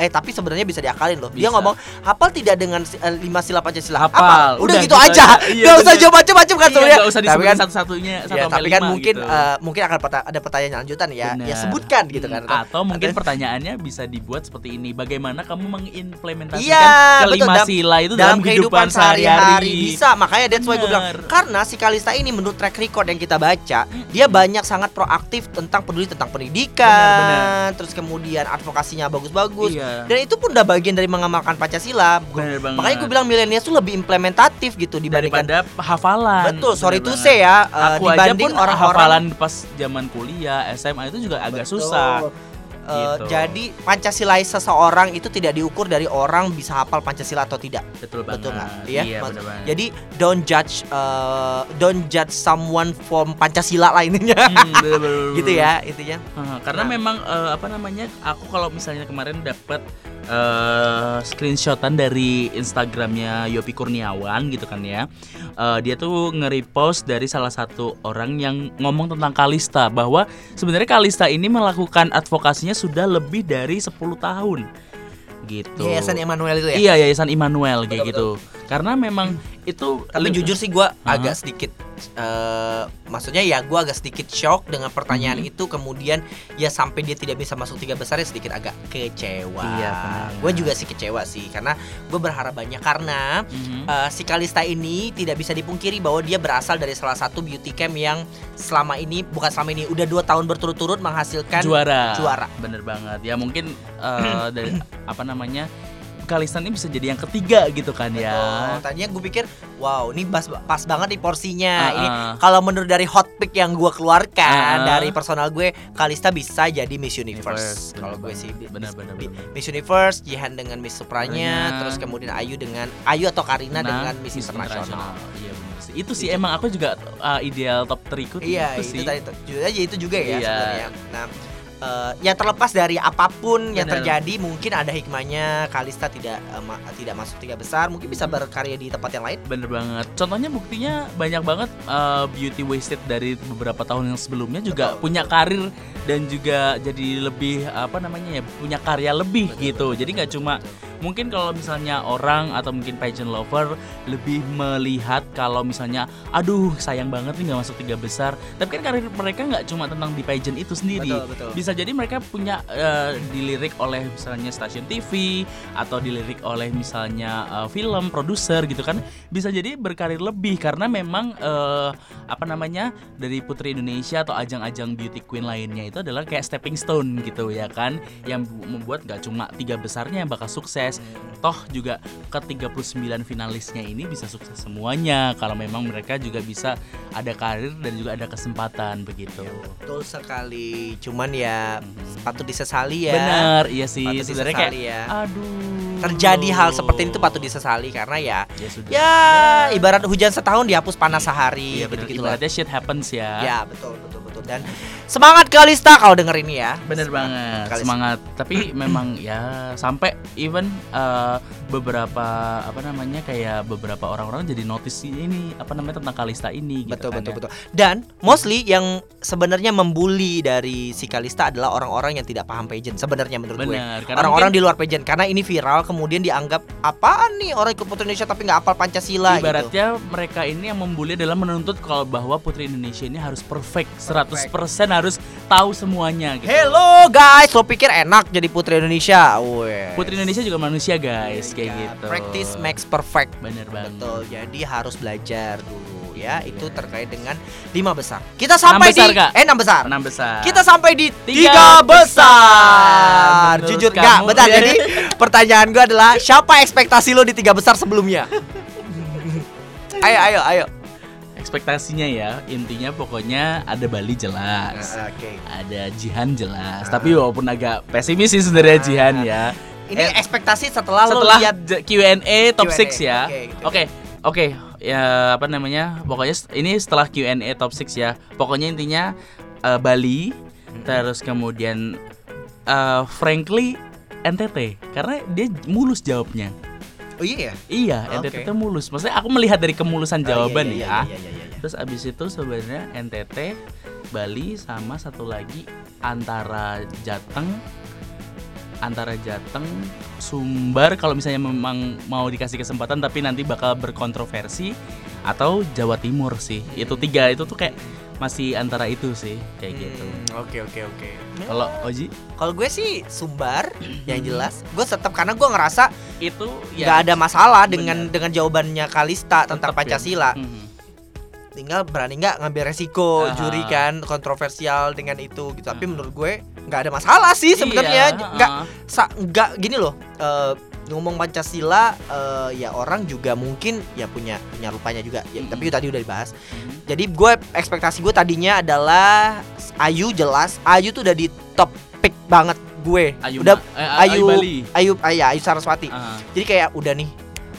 eh tapi sebenarnya bisa diakalin loh. Dia Bisa. ngomong hafal tidak dengan eh, lima sila Pancasila. Hafal. Udah, Udah gitu, gitu aja. Iya, Gak usah bener. jawab macam-macam kan Iya, sebenarnya. usah Tapi disebutin kan satu-satunya satu Ya, tapi kan mungkin gitu. eh, mungkin akan peta- ada pertanyaan lanjutan ya. Ya Benar. sebutkan gitu kan. Hmm, Atau mungkin pertanyaannya bisa dibuat seperti ini. Bagaimana kamu mengimplementasikan Iya, kelima betul. sila itu dalam dalam, kehidupan sehari-hari? bisa makanya that's why gue bilang Bener. karena si Kalista ini menurut track record yang kita baca dia banyak sangat proaktif tentang peduli tentang pendidikan Bener, terus kemudian advokasinya bagus-bagus Iya. Dan itu pun udah bagian dari mengamalkan Pancasila Bener makanya gue bilang milenial tuh lebih implementatif gitu dibandingkan daripada hafalan. betul sorry to banget. say ya eh, Aku aja dibanding pun orang-orang hafalan pas zaman kuliah, SMA itu juga agak Betul. susah. Eh, gitu. jadi Pancasila seseorang itu tidak diukur dari orang bisa hafal Pancasila atau tidak. betul banget. Betul nggak? Iya. Iya, bener banget. Jadi don't judge eh, don't judge someone from Pancasila lah intinya. Hmm, gitu ya intinya. Karena Nah. memang eh, apa namanya aku kalau misalnya kemarin dapat eh, screenshotan dari Instagramnya Yopi Kurniawan gitu kan ya. Eh, dia tuh nge-repost dari salah satu orang yang ngomong tentang Kalista bahwa sebenarnya Kalista ini melakukan advokasinya sudah lebih dari 10 tahun. Gitu. Yayasan Emmanuel itu ya. iya Yayasan Immanuel kayak Betul, gitu. karena memang itu Tapi jujur sih gue Aha. agak sedikit eh maksudnya ya gue agak sedikit shock dengan pertanyaan Mhm. itu kemudian ya sampai dia tidak bisa masuk tiga besar ya sedikit agak kecewa. Iya. Gue juga sih kecewa sih karena gue berharap banyak karena Mhm. eh, si Kalista ini tidak bisa dipungkiri bahwa dia berasal dari salah satu beauty camp yang selama ini bukan selama ini udah dua tahun berturut-turut menghasilkan juara juara. bener banget ya mungkin eh, dari apa namanya Kalista ini bisa jadi yang ketiga gitu kan Oh, ya tadinya gue pikir, wow, ini pas, pas banget nih porsinya. Ah, Ini ah. kalau menurut dari hot pick yang gue keluarkan Ah. dari personal gue, Kalista bisa jadi Miss Universe. Universe, Kalau gue sih Bi- bener. Miss Universe, Jihan dengan Miss Supranya, terus kemudian Ayu dengan Ayu atau Karina Nah, dengan Miss, Internasional. iya bener sih itu sih emang aku juga uh, ideal top 3 ku tuh Iya, itu itu, sih tadi tuh. jujur aja itu juga ya Iya. sebenarnya. Nah, eh, ya terlepas dari apa pun yang Bener. terjadi, mungkin ada hikmahnya Kalista tidak eh, ma- tidak masuk tiga besar, mungkin bisa berkarya di tempat yang lain. Bener banget. Contohnya buktinya banyak banget uh, beauty wasted dari beberapa tahun yang sebelumnya juga Betul, punya karir dan juga jadi lebih apa namanya ya punya karya lebih gitu. Jadi nggak cuma mungkin kalau misalnya orang atau mungkin pageant lover lebih melihat kalau misalnya aduh sayang banget nih nggak masuk tiga besar. Tapi kan karir mereka nggak cuma tentang di pageant itu sendiri. Betul, betul. Bisa jadi mereka punya eh, dilirik oleh misalnya stasiun TV atau dilirik oleh misalnya eh, film produser gitu kan. Bisa jadi berkarir lebih karena memang eh, apa namanya dari Putri Indonesia atau ajang-ajang beauty queen lainnya itu adalah kayak stepping stone gitu ya kan. Yang bu- membuat gak cuma tiga besarnya yang bakal sukses. Toh juga ke 39 finalisnya ini bisa sukses semuanya kalau memang mereka juga bisa ada karir dan juga ada kesempatan begitu. Betul sekali. Cuman ya patut disesali ya. bener iya sih Patut sebenarnya kayak ya. aduh Terjadi hal seperti itu patut disesali karena ya ya sudah ya ibarat hujan setahun dihapus panas sehari Iya bener, gitu-gitu lah. ibaratnya shit happens ya. Ya, betul betul betul dan semangat Kalista kalau denger ini ya. Bener Semangat banget, Kalista. semangat. Tapi memang ya sampai even eh, beberapa apa namanya kayak beberapa orang-orang jadi notice ini apa namanya tentang Kalista ini gitu Betul kan betul ya. betul. Dan mostly yang sebenarnya membuli dari si Kalista adalah orang-orang yang tidak paham pageant sebenarnya menurut gue. Bener, karena Orang-orang di luar pageant karena ini viral kemudian dianggap apaan nih orang ikut Putri Indonesia tapi nggak hafal Pancasila gitu. Ibaratnya mereka ini yang membuli adalah menuntut kalau bahwa Putri Indonesia ini harus perfect, 100% harus tahu semuanya gitu. Hello guys, lo pikir enak jadi Putri Indonesia? Weh. Putri Indonesia juga manusia guys, kayak Ya, gitu. Practice makes perfect. Bener banget. Betul. Jadi harus belajar dulu ya. Itu terkait dengan lima besar. Kita sampai besar, di Kak. eh enam besar. Enam besar. Kita sampai di Tiga tiga, besar. besar. Jujur kamu? Bentar. ya. Jadi pertanyaan gue adalah siapa ekspektasi lo di tiga besar sebelumnya? ayo, ayo, ayo. Ekspektasinya ya. Intinya pokoknya ada Bali jelas. Oke. ada Jihan jelas. Tapi walaupun agak pesimis sih sebenarnya Ah. Jihan ya. Ini Eh, ekspektasi setelah, lo setelah lihat J- Q&A top Q&A, 6 ya. Oke, gitu. oke oke. Ya apa namanya? Pokoknya ini setelah Q&A top 6 ya. Pokoknya intinya eh, Bali terus kemudian eh, frankly NTT karena dia mulus jawabnya Oh iya ya? iya. NTT tuh mulus maksudnya aku melihat dari kemulusan jawaban Oh, iya, ya iya, iya, iya, iya. Terus abis itu sebenarnya NTT, Bali sama satu lagi antara Jateng, antara Jateng, Sumbar kalau misalnya memang mau dikasih kesempatan tapi nanti bakal berkontroversi atau Jawa Timur sih. Itu tiga itu tuh kayak masih antara itu sih kayak gitu. Hmm, Oke oke oke. Kalau Oji Kalau gue sih Sumbar yang jelas. Gue tetap karena gue ngerasa itu nggak ada masalah bener. dengan dengan jawabannya Kalista tentang tetap ya. Pancasila. Mhm. Tinggal berani nggak ngambil resiko Aha. juri kan kontroversial dengan itu gitu. Tapi menurut gue nggak ada masalah sih sebenarnya. Iya, Nggak sa- nggak gini loh. eh, ngomong Pancasila eh, ya orang juga mungkin ya punya punya lupanya juga. Ya, Mhm. Tapi tadi udah dibahas. Mhm. Jadi gue ekspektasi gue tadinya adalah Ayu jelas Ayu tuh udah di top pick banget gue Ayu udah Ma- eh, Ayu Ayu Bali. Ayu ah, iya, Ayu Saraswati. Ah, Jadi kayak udah nih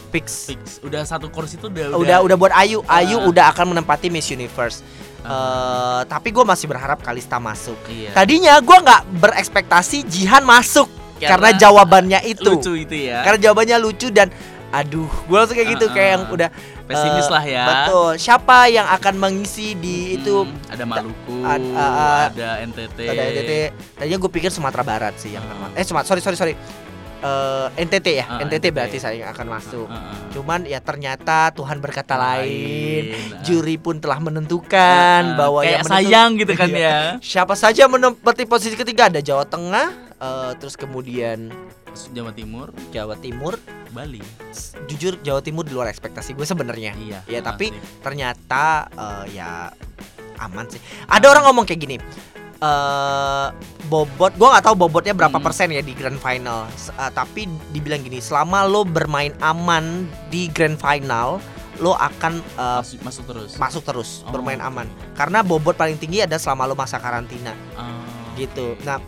fix. fix. Udah satu kursi itu udah Udah udah buat Ayu. Ayu Ah. udah akan menempati Miss Universe. Eh, tapi gue masih berharap Kalista masuk. Iya. Tadinya gue nggak berekspektasi Jihan masuk karena, Karena jawabannya itu. lucu itu ya. Karena jawabannya lucu dan aduh, gue langsung kayak gitu Ah, kayak ah. yang udah Pesimis eh, lah ya. Betul. Siapa yang akan mengisi di itu? Hmm, ada Maluku, ah, ah. ada NTT. Ada NTT. Tadinya gue pikir Sumatera Barat sih yang Ah. ma- Eh Sumatera, sorry sorry sorry. Eh, NTT ya, Ah, NTT NTT. berarti saya yang akan masuk. Ah, ah. Cuman ya ternyata Tuhan berkata lain. Lain, ah. Juri pun telah menentukan Ah, bahwa kayak yang menentu- sayang gitu kan Iya. ya. Siapa saja menempati posisi ketiga ada Jawa Tengah, eh, terus kemudian Jawa Timur, Jawa Timur. Bali. Jujur Jawa Timur di luar ekspektasi gue sebenarnya. Iya. Ya tapi sih. ternyata eh, ya aman sih. Ada orang ngomong kayak gini. eh bobot gua nggak tahu bobotnya berapa Hmm. persen ya di grand final eh, tapi dibilang gini selama lo bermain aman di grand final lo akan eh, masuk, masuk terus. masuk terus Oh. bermain aman karena bobot paling tinggi ada selama lo masa karantina Ah. gitu nah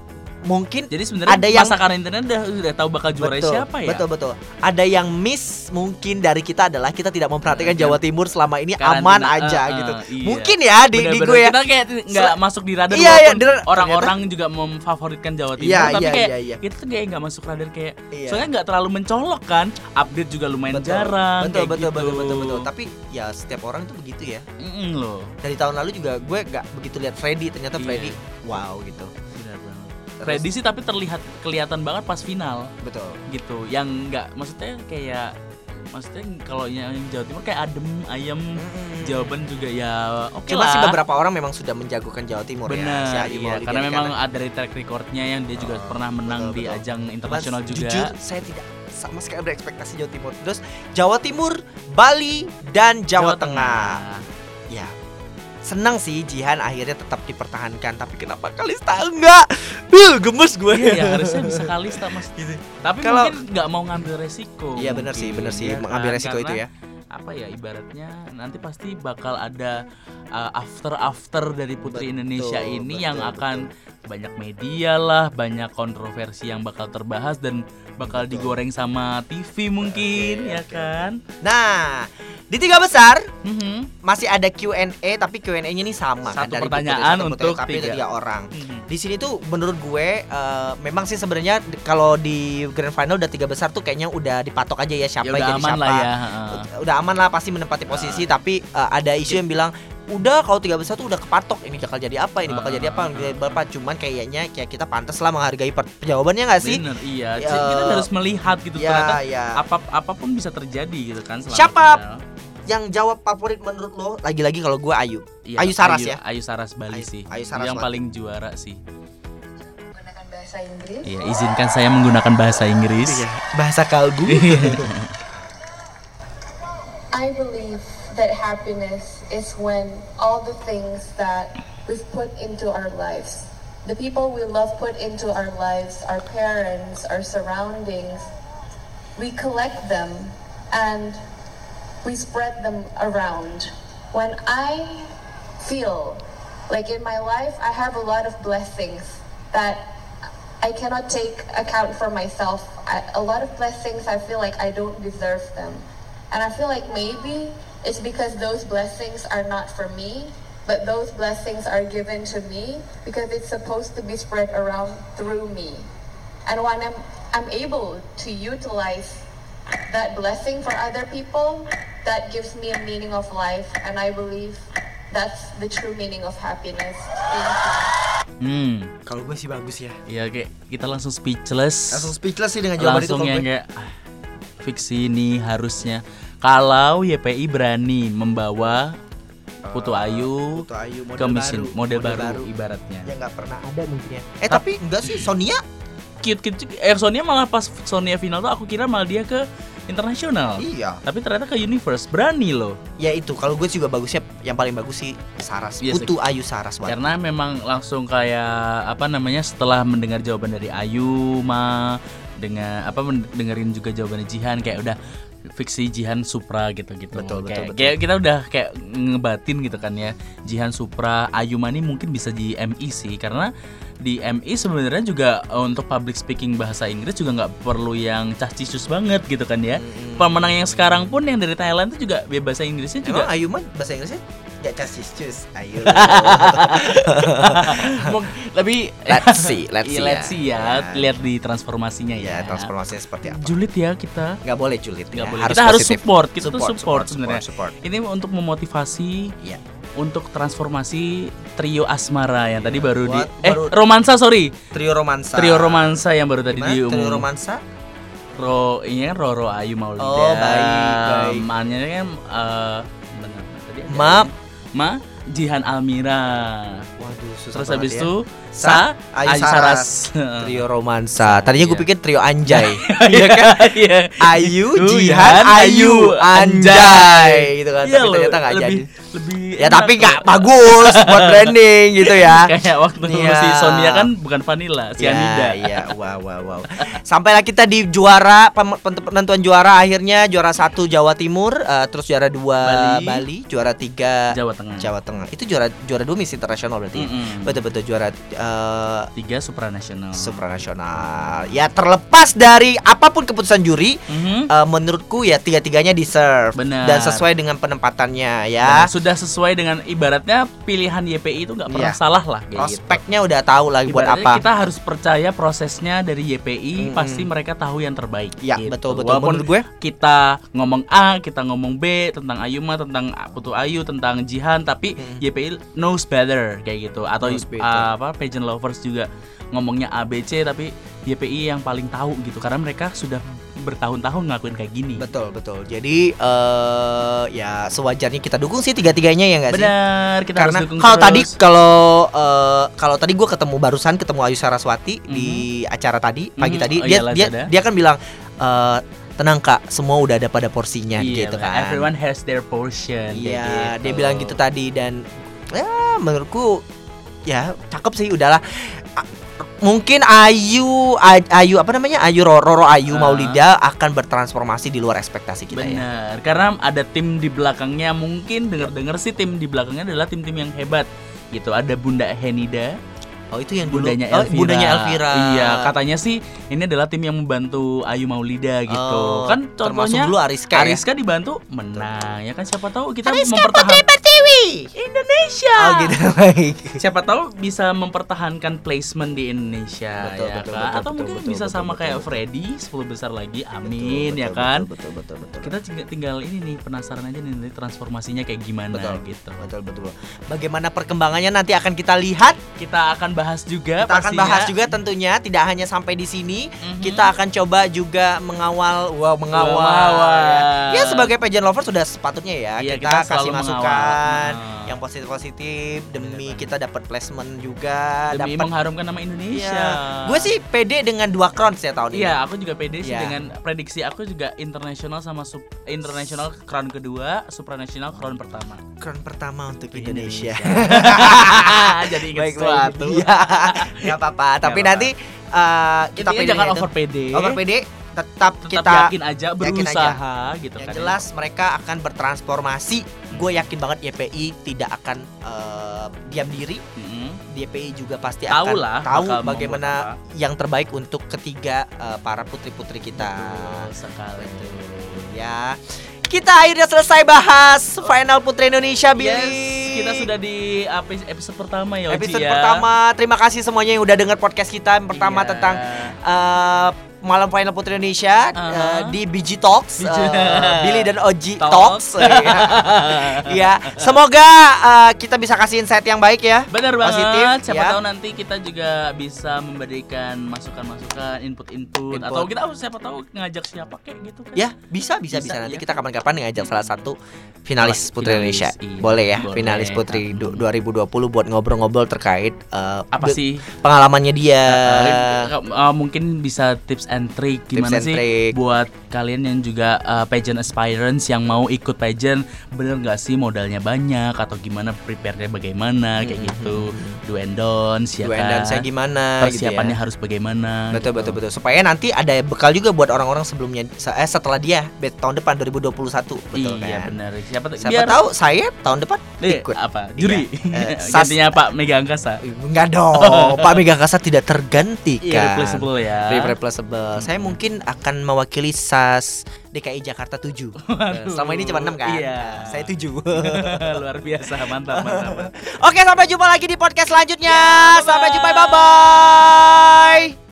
mungkin Jadi sebenarnya Ada yang- masa karantina udah udah tahu bakal juara siapa ya? Betul betul. Ada yang miss mungkin dari kita adalah kita tidak memperhatikan Kan- Jawa Timur selama ini Karantina, aman aja eh, gitu. eh, iya. Mungkin ya di, di Bener-bener. gue ya. Kita kayak nggak masuk di radar Iya, iya, orang-orang juga memfavoritkan Jawa Timur Iya, tapi iya, kayak iya, iya. kita tuh kayak nggak masuk radar kayak Iya. soalnya nggak terlalu mencolok kan. Update juga lumayan Betul. jarang Betul betul, gitu. betul betul betul Tapi ya setiap orang tuh begitu ya. Mm-mm loh. Dari tahun lalu juga gue gak begitu lihat Freddy ternyata Iya. Freddy wow gitu. Freddy sih tapi terlihat kelihatan banget pas final Betul. gitu. Yang nggak maksudnya kayak maksudnya kalau yang Jawa Timur kayak adem, ayam, Mm-mm. jawaban juga ya oke Cuma sih lah. beberapa orang memang sudah menjagokan Jawa Timur ya. Si Benar, Ayu iya. Maulidi Karena memang ada dari track recordnya yang dia juga Oh, pernah menang betul, di betul. ajang internasional juga. Jujur saya tidak sama sekali berekspektasi Jawa Timur. Terus Jawa Timur, Bali dan Jawa, Tengah. Ya. Senang sih Jihan akhirnya tetap dipertahankan tapi kenapa Kalista enggak? Uh, gemes gue. Iya, ya harusnya bisa Kalista Mas. Tapi Kalau- mungkin nggak mau ngambil resiko. Iya benar sih, benar sih ya mengambil kan? resiko itu ya. Apa ya ibaratnya nanti pasti bakal ada after after dari Putri Betul, Indonesia ini betul, yang akan banyak media lah, banyak kontroversi yang bakal terbahas dan bakal digoreng sama TV mungkin ya kan. Nah, di tiga besar Mhm. masih ada Q&A tapi Q&A-nya ini sama kan Satu dari pertanyaan satu untuk tapi tiga. tiga orang. Mhm. Di sini tuh menurut gue eh, memang sih sebenarnya kalau di grand final udah tiga besar tuh kayaknya udah dipatok aja ya siapa Ya jadi aman siapa. lah ya. Udah aman lah pasti menempati posisi tapi eh, ada isu yang bilang udah kalau tiga besar tuh udah kepatok ini bakal jadi apa ini bakal jadi apa ah, ini berapa cuman kayaknya kayak kita pantas lah menghargai jawabannya nggak sih Bener, iya. Ya, Kita harus melihat gitu ya ternyata ya apa apa pun bisa terjadi gitu kan Siapa? final. yang jawab favorit menurut lo lagi-lagi kalau gue Ayu Iya, Ayu Saras ya? Ayu Saras Bali Ayu- sih. Ayu Saraswati. yang paling juara sih. menggunakan bahasa Inggris. Iya, izinkan saya menggunakan bahasa Inggris. Iya, bahasa kalbu I believe that happiness is when all the things that we've put into our lives, the people we love put into our lives, our parents, our surroundings, we collect them and we spread them around. When I feel like in my life I have a lot of blessings that I cannot take account for myself. I, a lot of blessings I feel like I don't deserve them. And I feel like maybe it's because those blessings are not for me, but those blessings are given to me because it's supposed to be spread around through me. And when I'm, I'm able to utilize that blessing for other people, that gives me a meaning of life. And I believe that's the true meaning of happiness. Thank you. Hmm, kalau gue sih bagus ya ya kayak kita langsung speechless. langsung speechless sih dengan jawaban itu langsung kalau yang gue. kayak fiksi ini harusnya kalau YPI berani membawa Putu Ayu Putu Ayu model ke mission baru, model, model baru, baru. ibaratnya. yang nggak pernah ada mungkin ya eh tapi enggak sih Sonia Cute cute. Eh Sonia malah pas Sonia final tuh aku kira malah dia ke internasional. iya Tapi ternyata ke Universe berani loh. ya itu kalau gue juga bagusnya yang paling bagus sih Saras Iya sih. Putu Ayu Saras banget Karena memang langsung kayak apa namanya setelah mendengar jawaban dari Ayu ma dengan apa mendengarin juga jawabannya Jihan kayak udah fiksi Jihan Supra gitu-gitu. Betul, betul, kayak, betul. kayak kita udah kayak ngebatin gitu kan ya. Jihan Supra, Ayu Mani mungkin bisa di MI sih karena di MI sebenarnya juga eh, untuk public speaking bahasa Inggris juga nggak perlu yang cacicius banget gitu kan ya. Pemenang yang sekarang pun yang dari Thailand itu juga bahasa Inggrisnya Emang juga Ayu mah bahasa Inggrisnya ya casis cus Ayu. Mung- lebih Let's see, let's Iya, see let's ya. see ya. Ya. Lihat di transformasinya ya. ya transformasinya seperti apa? Julid ya kita. Nggak boleh julid Nggak ya. Boleh. kita harus support. Kita tuh Support, support, support, sebenarnya. support, Ini untuk memotivasi Iya. untuk transformasi trio asmara yang tadi baru di Buat- eh baru- romansa sorry Trio romansa. trio romansa yang baru tadi Gimana? diumum Trio romansa? Ro ini kan Roro Ayu Maulida Oh, baik, baik. Mannya kan eh benar tadi Ma. Ma Jihan Almira Waduh, susah terus habis ya. itu Sa, Sa Ayu Ayu Saras. Saras Trio romansa. Tadinya gue Iya. pikir trio anjay. iya kan iya Ayu, Jihan, Ayu, anjay gitu kan. Iya tapi loh, ternyata lebih, jadi. Lebih Ya tapi nggak bagus buat branding gitu ya. kayak waktu Iya. si Sonia kan bukan vanilla cyanida Ya, iya, wow, wow, wow. Sampailah kita di juara penentuan juara akhirnya juara satu Jawa Timur, eh, terus juara dua Bali. Bali, juara tiga Jawa Tengah Jawa Tengah. Itu juara juara dua Miss Internasional berarti. ya? Mm-mm. Betul-betul juara eh, tiga supranasional supranasional. Ya terlepas dari apa pun keputusan juri, Mhm. eh, menurutku ya tiga-tiganya deserve Benar. dan sesuai dengan penempatannya ya. Sudah sesuai dengan ibaratnya pilihan YPI itu nggak pernah Iya. salah lah kayak gitu. Prospeknya udah tahu lagi buat apa. kita harus percaya prosesnya dari YPI Mm-mm. pasti mereka tahu yang terbaik. Ya, gitu. betul, betul. Walaupun Menurut gue. kita ngomong A, kita ngomong B tentang Ayuma, tentang Putu Ayu, tentang Jihan, tapi Mm. YPI knows better kayak gitu. Atau better. uh, apa pageant lovers juga ngomongnya A, B, C, tapi YPI yang paling tahu gitu karena mereka sudah bertahun-tahun ngelakuin kayak gini. Betul betul. Jadi eh ya sewajarnya kita dukung sih tiga-tiganya ya nggak sih? Benar, kita Karena harus dukung kalau terus. tadi kalau eh, kalau tadi gue ketemu barusan ketemu Ayu Saraswati di acara tadi pagi Mhm. tadi Oh dia iya, dia dia kan bilang eh, tenang kak semua udah ada pada porsinya Iya, gitu kan. Everyone has their portion. Iya gitu. dia bilang gitu tadi dan ya menurutku ya cakep sih udahlah. Mungkin Ayu A- Ayu apa namanya Ayu Roro, Roro Ayu Ah. Maulida akan bertransformasi di luar ekspektasi kita ya. Benar, karena ada tim di belakangnya mungkin dengar-dengar sih tim di belakangnya adalah tim-tim yang hebat gitu. Ada Bunda Henida, Oh itu yang dulu bundanya oh, Elvira. bundanya Elvira. Iya, katanya sih ini adalah tim yang membantu Ayu Maulida gitu. Oh, kan termasuk contohnya dulu Ariska, ya? Ariska dibantu menang ya kan siapa tahu kita Ariska mempertahankan Putri. Indonesia. Oh gitu baik. Siapa tahu bisa mempertahankan placement di Indonesia Betul, ya betul, kan? betul, Atau betul, mungkin betul, bisa betul, sama betul, kayak betul. Freddy 10 besar lagi. Amin Betul, ya betul, kan? Betul betul betul. betul. Kita tinggal, tinggal ini nih penasaran aja nih nanti transformasinya kayak gimana Betul. gitu. betul betul. Bagaimana perkembangannya nanti akan kita lihat. Kita akan bahas juga Kita akan pastinya. bahas juga tentunya tidak hanya sampai di sini. Mhm. Kita akan coba juga mengawal wow mengawal. Mengawal. Ya sebagai pageant lover sudah sepatutnya ya Iya, kita, kita kasih masukan mengawal. Yang positif-positif demi Benar-benar. kita dapat placement juga demi dapat mengharumkan nama Indonesia. Iya. Gue sih pede dengan dua crowns ya tahun ini. Iya, aku juga pede sih Iya. dengan prediksi aku juga internasional sama sub internasional crown kedua, supranasional crown pertama. Crown pertama untuk Untuk Indonesia. Jadi ingat baik sesuatu. baik. Iya. Gak apa-apa. Tapi apa-apa. nanti uh, kita Intinya pede jangan itu. over pede. Over pede. Tetap, Tetap kita yakin aja, yakin berusaha gitu yang kan. jelas mereka akan bertransformasi. Gue yakin banget YPI tidak akan uh, diam diri. Mm-mm. YPI juga pasti Tahu akan lah tahu bagaimana yang terbaik untuk ketiga uh, para putri-putri kita. Betul sekali. Ya. Kita akhirnya selesai bahas final Putri Indonesia Billy. Yes, kita sudah di epi- episode pertama ya, Oji episode ya. pertama. Terima kasih semuanya yang udah dengar podcast kita yang pertama Iya. tentang eh, Malam Final Putri Indonesia Uh-huh. eh, di BG Talks, BG. eh, Billy dan Oji Talks. Talks. ya, semoga eh, kita bisa kasih insight yang baik ya. Benar banget. Positif, Siapa ya. tahu nanti kita juga bisa memberikan masukan-masukan, input-input Input. atau kita siapa tahu ngajak siapa kayak gitu kan. Ya, bisa bisa bisa, Bisa, nanti ya. kita kapan-kapan ngajak salah satu finalis Finalis, Putri Indonesia. iya. Boleh ya, Boleh. finalis Putri du- Hmm. 2020 buat ngobrol-ngobrol terkait eh, Apa sih pengalamannya dia. Uh, uh, mungkin bisa tips and trick Tips gimana and sih trick. buat kalian yang juga uh, pageant aspirants yang mau ikut pageant bener nggak sih modalnya banyak atau gimana prepare-nya bagaimana kayak gitu do and don'ts ya Do and kan dance-nya gimana gitu ya. persiapannya harus bagaimana Betul gitu. betul betul supaya nanti ada bekal juga buat orang-orang sebelumnya se- eh, setelah dia tahun depan 2021 betul iya kan. benar siapa Siapa tahu saya tahun depan Eh, ikut. apa Iya. juri Eh, sas- gantinya Pak Mega Angkasa Enggak dong, Pak Mega Kasa tidak tergantikan. irreplaceable ya Irreplaceable. Saya mungkin akan mewakili SAS DKI Jakarta 7. Selama ini cuma 6 kan? Iya. Saya 7. luar biasa mantap mantap Oke, sampai jumpa lagi di podcast selanjutnya. sampai jumpa, bye bye.